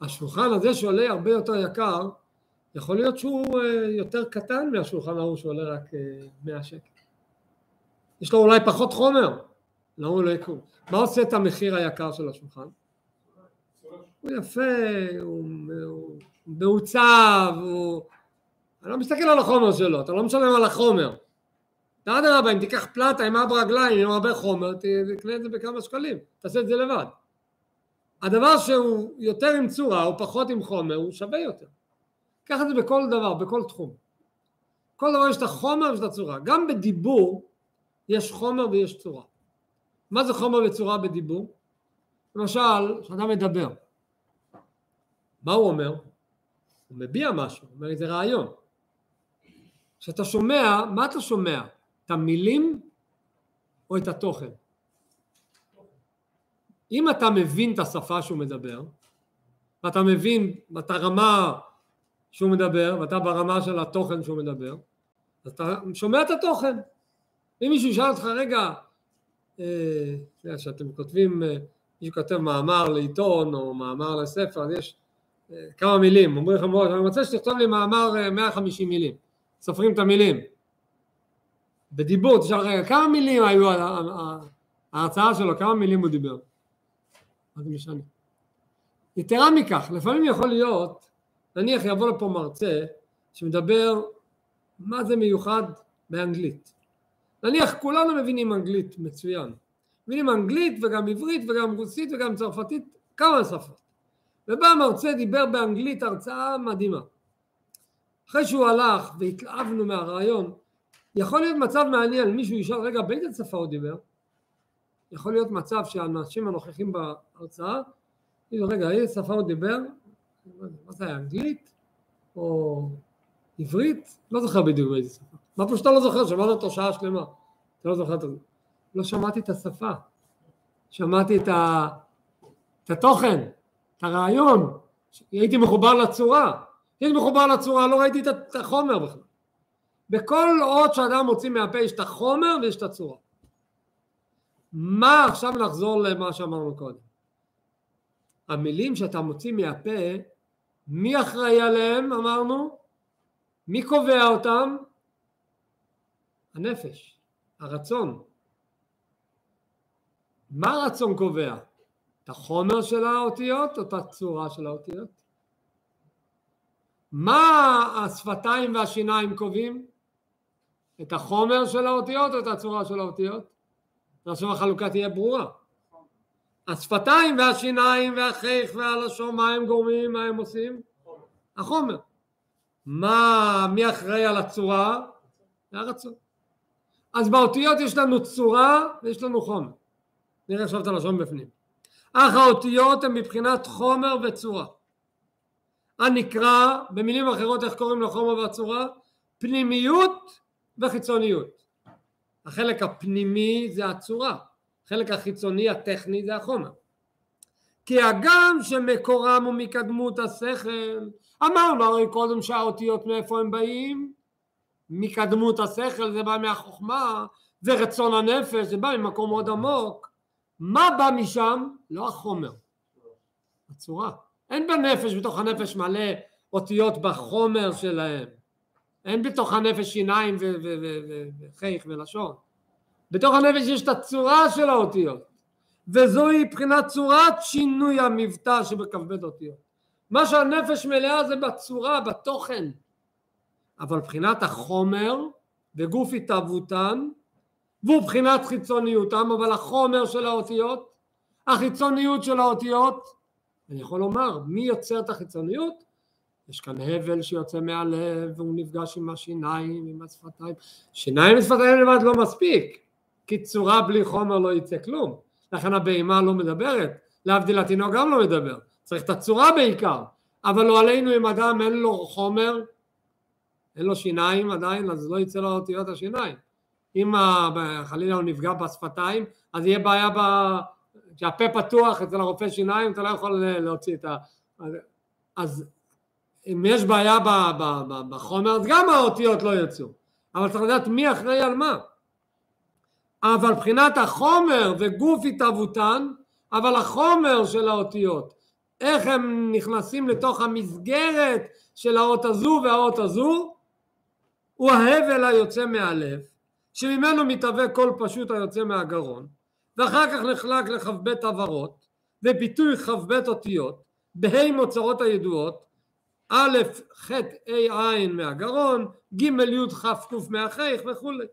השולחן הזה שעולה הרבה יותר יקר, יכול להיות שהוא אה, יותר קטן מהשולחן ההוא שעולה רק 100 שקל. יש לו אולי פחות חומר, למה הוא לא יקום? מה עושה את המחיר היקר של השולחן? הוא יפה, הוא, מעוצב, הוא... אני לא מסתכל על החומר שלו, אתה לא משלם על החומר. אדרבה, אם תיקח פלטה עם ארבע רגליים, עם הרבה חומר, תקנה את זה בכמה שקלים, תעשה את זה לבד. הדבר שהוא יותר עם צורה או פחות עם חומר, הוא שווה יותר. קח את זה בכל דבר, בכל תחום. כל דבר יש את החומר ויש את הצורה. גם בדיבור יש חומר ויש צורה. מה זה חומר וצורה בדיבור? למשל, כשאדם מדבר, מה הוא אומר? הוא מביע משהו, הוא אומר איזה רעיון. כשאתה שומע, מה אתה שומע? את המילים או את התוכן? אם אתה מבין את השפה שהוא מדבר, ואתה מבין, ואתה רמה שהוא מדבר, ואתה ברמה של התוכן שהוא מדבר, אז אתה שומע את התוכן. אם מישהו ישאל אותך, רגע, אה, שאתם כותבים, אה, מישהו כותב מאמר לעיתון או מאמר לספר, אז יש אה, כמה מילים, אומרים לך מאוד, אני רוצה שתכתוב לי מאמר 150 מילים, סופרים את המילים. בדיבור, תשאל רגע, כמה מילים היו, ההרצאה שלו, כמה מילים הוא דיבר? מה זה משנה? יתרה מכך, לפעמים יכול להיות, נניח יבוא לפה מרצה שמדבר מה זה מיוחד באנגלית. נניח כולנו מבינים אנגלית מצוין. מבינים אנגלית וגם עברית וגם רוסית וגם צרפתית, כמה שפות. ובא מרצה דיבר באנגלית הרצאה מדהימה. אחרי שהוא הלך והתלהבנו מהרעיון, יכול להיות מצב מעניין, מישהו ישאל, רגע, באיזה שפה הוא דיבר? יכול להיות מצב שהאנשים הנוכחים בהרצאה, רגע, איזה שפה הוא דיבר? מה זה היה, אנגלית? או עברית? לא זוכר בדיוק באיזה שפה. מה פה שאתה לא זוכר? שמעת אותו שעה שלמה. אתה לא זוכר את זה. לא שמעתי את השפה. שמעתי את, ה... את התוכן, את הרעיון. הייתי מחובר לצורה. הייתי מחובר לצורה, לא ראיתי את החומר בכלל. בכל אות שאדם מוציא מהפה יש את החומר ויש את הצורה. מה עכשיו נחזור למה שאמרנו קודם? המילים שאתה מוציא מהפה, מי אחראי עליהם אמרנו? מי קובע אותם? הנפש, הרצון. מה הרצון קובע? את החומר של האותיות או את הצורה של האותיות? מה השפתיים והשיניים קובעים? את החומר של האותיות או את הצורה של האותיות? עכשיו החלוקה תהיה ברורה. השפתיים והשיניים והחיך והלשון, מה הם גורמים, מה הם עושים? החומר. מה, מי אחראי על הצורה? זה הרצון. אז באותיות יש לנו צורה ויש לנו חומר. נראה עכשיו את הלשון בפנים. אך האותיות הן מבחינת חומר וצורה. הנקרא, במילים אחרות איך קוראים לחומר והצורה? פנימיות וחיצוניות. החלק הפנימי זה הצורה, החלק החיצוני הטכני זה החומר. כי הגם שמקורם הוא מקדמות השכל, אמרנו הרי קודם שהאותיות מאיפה הם באים? מקדמות השכל זה בא מהחוכמה, זה רצון הנפש, זה בא ממקום מאוד עמוק. מה בא משם? לא החומר, הצורה. אין בנפש, בתוך הנפש מלא אותיות בחומר שלהם. אין בתוך הנפש שיניים וחיך ולשון. בתוך הנפש יש את הצורה של האותיות, וזוהי מבחינת צורת שינוי המבטא שבכ"ב אותיות. מה שהנפש מלאה זה בצורה, בתוכן, אבל מבחינת החומר וגוף התהוותן, והוא מבחינת חיצוניותם, אבל החומר של האותיות, החיצוניות של האותיות, אני יכול לומר, מי יוצר את החיצוניות? יש כאן הבל שיוצא מהלב והוא נפגש עם השיניים, עם השפתיים. שיניים ושפתיים לבד לא מספיק, כי צורה בלי חומר לא יצא כלום. לכן הבהמה לא מדברת, להבדיל התינוק גם לא מדבר, צריך את הצורה בעיקר. אבל לא עלינו אם אדם אין לו חומר, אין לו שיניים עדיין, אז לא יצא לו אותיות השיניים. אם חלילה הוא נפגע בשפתיים, אז יהיה בעיה ב... כשהפה פתוח אצל הרופא שיניים, אתה לא יכול להוציא את ה... אז אם יש בעיה בחומר, אז גם האותיות לא יצאו. אבל צריך לדעת מי אחראי על מה. אבל מבחינת החומר וגוף התהוותן, אבל החומר של האותיות, איך הם נכנסים לתוך המסגרת של האות הזו והאות הזו, הוא ההבל היוצא מהלב, שממנו מתהווה קול פשוט היוצא מהגרון, ואחר כך נחלק לכ"ב עברות, וביטוי כ"ב אותיות, בה' מוצרות הידועות, א', ח', ה', ע' מהגרון, ג', י', כ', ק' מהחייך וכולי.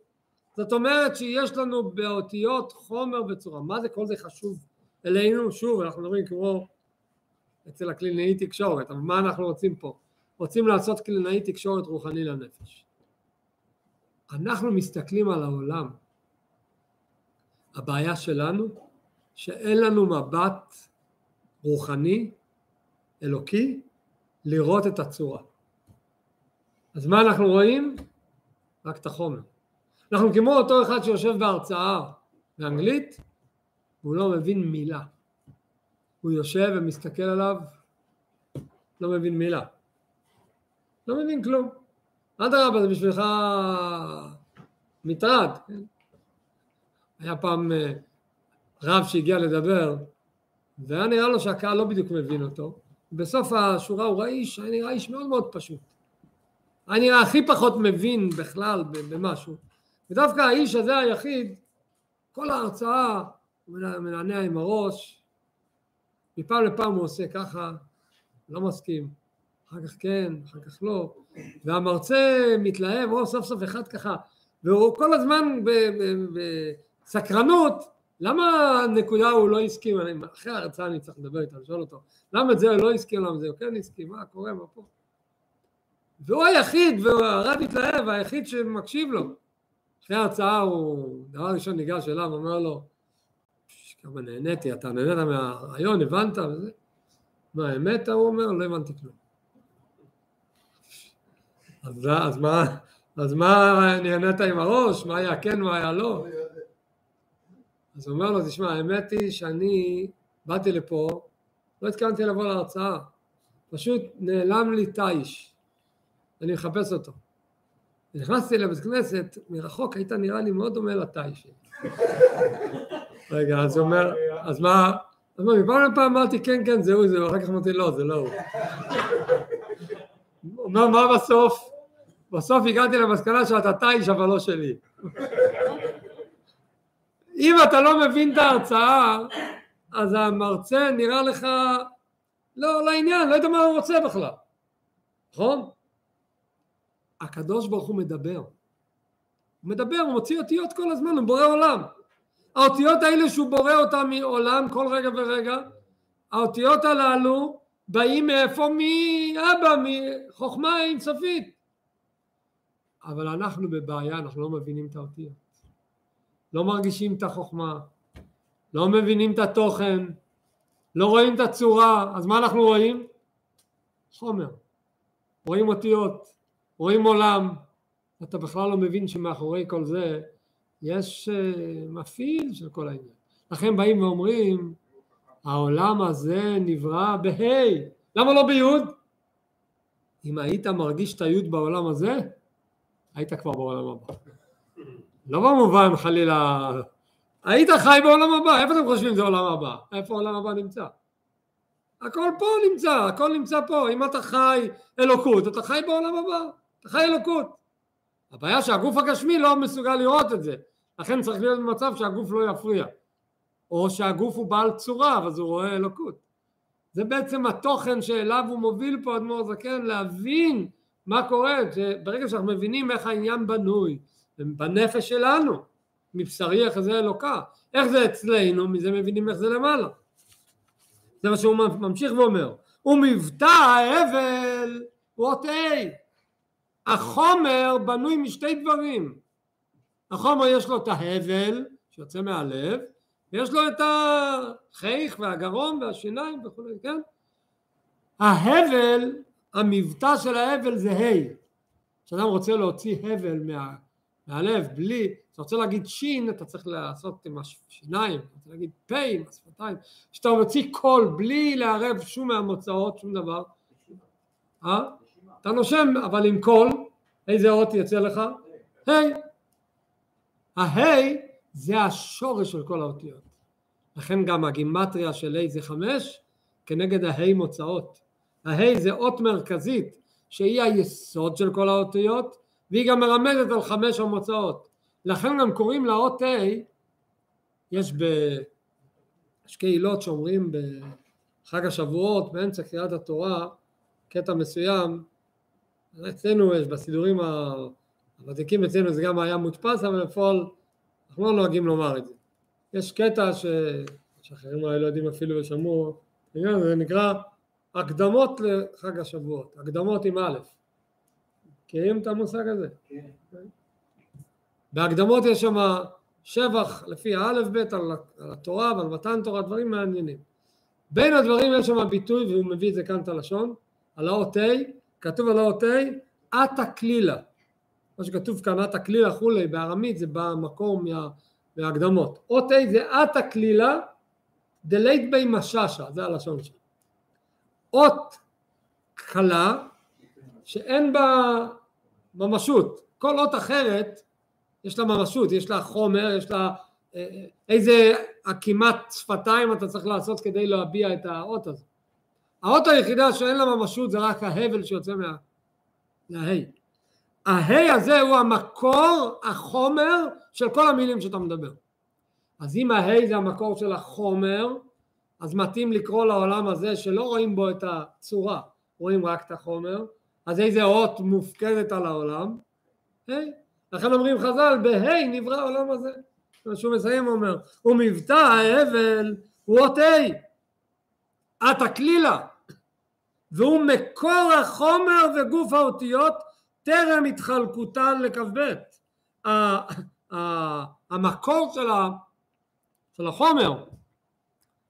זאת אומרת שיש לנו באותיות חומר וצורה. מה זה כל זה חשוב אלינו? שוב, אנחנו מדברים כמו אצל הקלינאי תקשורת, אבל מה אנחנו רוצים פה? רוצים לעשות קלינאי תקשורת רוחני לנפש. אנחנו מסתכלים על העולם. הבעיה שלנו שאין לנו מבט רוחני, אלוקי, לראות את הצורה. אז מה אנחנו רואים? רק את החומר. אנחנו כמו אותו אחד שיושב בהרצאה באנגלית, והוא לא מבין מילה. הוא יושב ומסתכל עליו, לא מבין מילה. לא מבין כלום. אדרבה, זה בשבילך מטרד. כן? היה פעם אה, רב שהגיע לדבר, והיה נראה לו שהקהל לא בדיוק מבין אותו. בסוף השורה הוא ראה איש, היה נראה איש מאוד מאוד פשוט. היה נראה הכי פחות מבין בכלל במשהו. ודווקא האיש הזה היחיד, כל ההרצאה הוא מנענע עם הראש, מפעם לפעם הוא עושה ככה, לא מסכים, אחר כך כן, אחר כך לא, והמרצה מתלהב, או סוף סוף אחד ככה, והוא כל הזמן בסקרנות, למה הנקודה הוא לא הסכים, אחרי ההרצאה אני צריך לדבר איתו, לשאול אותו, למה את זה הוא לא הסכים, למה זה הוא כן הסכים, מה קורה, מה פה? והוא היחיד, והרב התלהב, היחיד שמקשיב לו. אחרי ההרצאה הוא, דבר ראשון ניגש אליו, אומר לו, כמה נהניתי, אתה נהנית מהרעיון, הבנת וזה? מה, האמת? הוא אומר, לא הבנתי כלום. אז, אז מה, אז מה נהנית עם הראש? מה היה כן, מה היה לא? אז הוא אומר לו, תשמע, האמת היא שאני באתי לפה, לא התכוונתי לבוא להרצאה, פשוט נעלם לי תיש, אני מחפש אותו. נכנסתי לבית כנסת, מרחוק היית נראה לי מאוד דומה שלי. <laughs> רגע, אז הוא אומר, אז מה, אז מה, מפעם לפעם אמרתי כן, כן, זהו, זהו, אחר כך אמרתי לא, זה לא הוא. <laughs> הוא אומר, מה בסוף? בסוף הגעתי למסקנה שאתה תיש אבל לא שלי. <laughs> אם אתה לא מבין את ההרצאה, אז המרצה נראה לך לא לעניין, לא יודע מה הוא רוצה בכלל, נכון? הקדוש ברוך הוא מדבר. הוא מדבר, הוא מוציא אותיות כל הזמן, הוא בורא עולם. האותיות האלה שהוא בורא אותן מעולם כל רגע ורגע, האותיות הללו באים מאיפה? מאבא, מחוכמה אינסופית. אבל אנחנו בבעיה, אנחנו לא מבינים את האותיות. לא מרגישים את החוכמה, לא מבינים את התוכן, לא רואים את הצורה, אז מה אנחנו רואים? חומר. רואים אותיות, רואים עולם, אתה בכלל לא מבין שמאחורי כל זה יש uh, מפעיל של כל העניין. לכן באים ואומרים, העולם הזה נברא בה', למה לא בי'? אם היית מרגיש את הי' בעולם הזה, היית כבר בעולם הבא. לא במובן חלילה, היית חי בעולם הבא, איפה אתם חושבים זה עולם הבא? איפה העולם הבא נמצא? הכל פה נמצא, הכל נמצא פה, אם אתה חי אלוקות, אתה חי בעולם הבא, אתה חי אלוקות. הבעיה שהגוף הגשמי לא מסוגל לראות את זה, לכן צריך להיות במצב שהגוף לא יפריע, או שהגוף הוא בעל צורה, אז הוא רואה אלוקות. זה בעצם התוכן שאליו הוא מוביל פה אדמו"ר זקן, להבין מה קורה, ברגע שאנחנו מבינים איך העניין בנוי, בנפש שלנו, מבשרי איך זה אלוקה, איך זה אצלנו, מזה מבינים איך זה למעלה. זה מה שהוא ממשיך ואומר, ומבטא ההבל הוא אות. החומר בנוי משתי דברים, החומר יש לו את ההבל שיוצא מהלב, ויש לו את החיך והגרום והשיניים וכו', כן? ההבל המבטא של ההבל זה ה' כשאדם רוצה להוציא הבל מה, מהלב בלי, אתה רוצה להגיד שין אתה צריך לעשות עם השיניים, אתה רוצה להגיד פה עם השפתיים, כשאתה מוציא קול בלי לערב שום מהמוצאות, שום דבר, אה? אתה נושם אבל עם קול, איזה אות יצא לך? ה' הה' זה השורש של כל האותיות, לכן גם הגימטריה של ה' זה חמש כנגד הה' מוצאות. הה' זה אות מרכזית שהיא היסוד של כל האותיות והיא גם מרמזת על חמש המוצאות. לכן גם קוראים לאות ה' יש ב... יש קהילות שאומרים בחג השבועות באמצע קריאת התורה קטע מסוים אצלנו יש בסידורים הוותיקים אצלנו זה גם היה מודפס אבל בפועל אנחנו לא נוהגים לומר את זה יש קטע ש... שאחרים אולי לא יודעים אפילו ושמעו זה נקרא הקדמות לחג השבועות, הקדמות עם א', מכירים את המושג הזה? כן. בהקדמות יש שם שבח לפי האלף בית על, על התורה ועל מתן תורה, דברים מעניינים. בין הדברים יש שם ביטוי, והוא מביא את זה כאן את הלשון, על האות ה', כתוב על האות ה', עתה כלילה. מה שכתוב כאן עתה כלילה כולי, בארמית זה במקור מה, מההקדמות. אות ה' זה עתה כלילה דלית בי משאשה, זה הלשון שלו. אות קלה שאין בה ממשות. כל אות אחרת יש לה ממשות, יש לה חומר, יש לה אה, אה, איזה עקימת שפתיים אתה צריך לעשות כדי להביע את האות הזה. האות היחידה שאין לה ממשות זה רק ההבל שיוצא מה... מההי. ההי הזה הוא המקור, החומר של כל המילים שאתה מדבר. אז אם ההי זה המקור של החומר, אז מתאים לקרוא לעולם הזה שלא רואים בו את הצורה, רואים רק את החומר, אז איזה אות מופקדת על העולם? היי. לכן אומרים חז"ל, בהי נברא העולם הזה. מה שהוא מסיים אומר, ומבטא ההבל הוא אות ה', את הכלילה, והוא מקור החומר וגוף האותיות טרם התחלקותן לכ"ב. המקור של, ה, של החומר,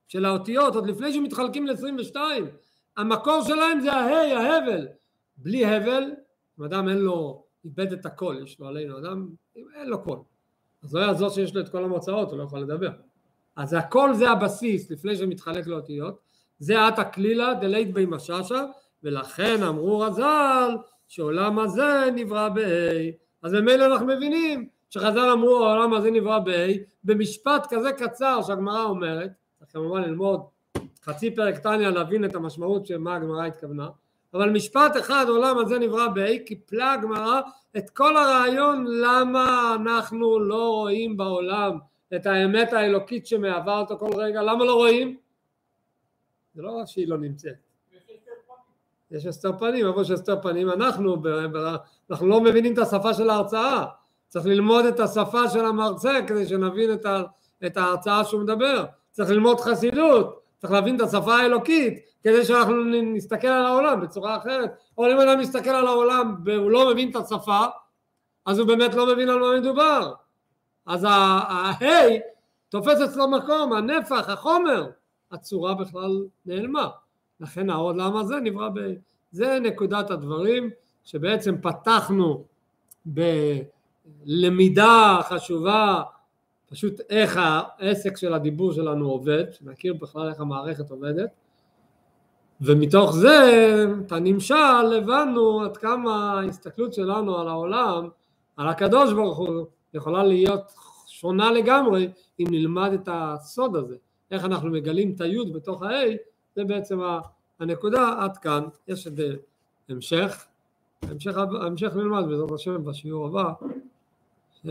של האותיות, עוד לפני שמתחלקים ל-22, המקור שלהם זה ההי, ההבל. בלי הבל, אם אדם אין לו, איבד את הכל, יש לו עלינו, אדם אין לו קול. אז לא יעזור שיש לו את כל המוצאות, הוא לא יכול לדבר. אז הכל זה הבסיס לפני שמתחלק לאותיות, זה את הכלילה דלית בי משאשה, ולכן אמרו רז"ל שעולם הזה נברא ב-A. אז ממילא אנחנו מבינים שחז"ל אמרו העולם הזה נברא ב-A, במשפט כזה קצר שהגמרא אומרת, צריך כמובן ללמוד חצי פרק תניא להבין את המשמעות של מה הגמרא התכוונה, אבל משפט אחד עולם הזה נברא ב-A, קיפלה הגמרא את כל הרעיון למה אנחנו לא רואים בעולם את האמת האלוקית שמהווה אותו כל רגע, למה לא רואים? זה לא שהיא לא נמצאת. יש הסתר פנים, אבל יש הסתר פנים אנחנו, אנחנו לא מבינים את השפה של ההרצאה, צריך ללמוד את השפה של המרצה כדי שנבין את, ה, את ההרצאה שהוא מדבר, צריך ללמוד חסידות, צריך להבין את השפה האלוקית כדי שאנחנו נסתכל על העולם בצורה אחרת, אבל אם אדם מסתכל על העולם והוא לא מבין את השפה, אז הוא באמת לא מבין על מה מדובר, אז ההי תופס אצלו מקום, הנפח, החומר, הצורה בכלל נעלמה, לכן העולם הזה נברא ב... זה נקודת הדברים שבעצם פתחנו בלמידה חשובה פשוט איך העסק של הדיבור שלנו עובד, שנכיר בכלל איך המערכת עובדת, ומתוך זה, את הנמשל, הבנו עד כמה ההסתכלות שלנו על העולם, על הקדוש ברוך הוא, יכולה להיות שונה לגמרי אם נלמד את הסוד הזה, איך אנחנו מגלים את היוד בתוך ה-A, זה בעצם הנקודה עד כאן, יש את המשך, המשך, המשך נלמד בעזרת השם בשיעור הבא, ש...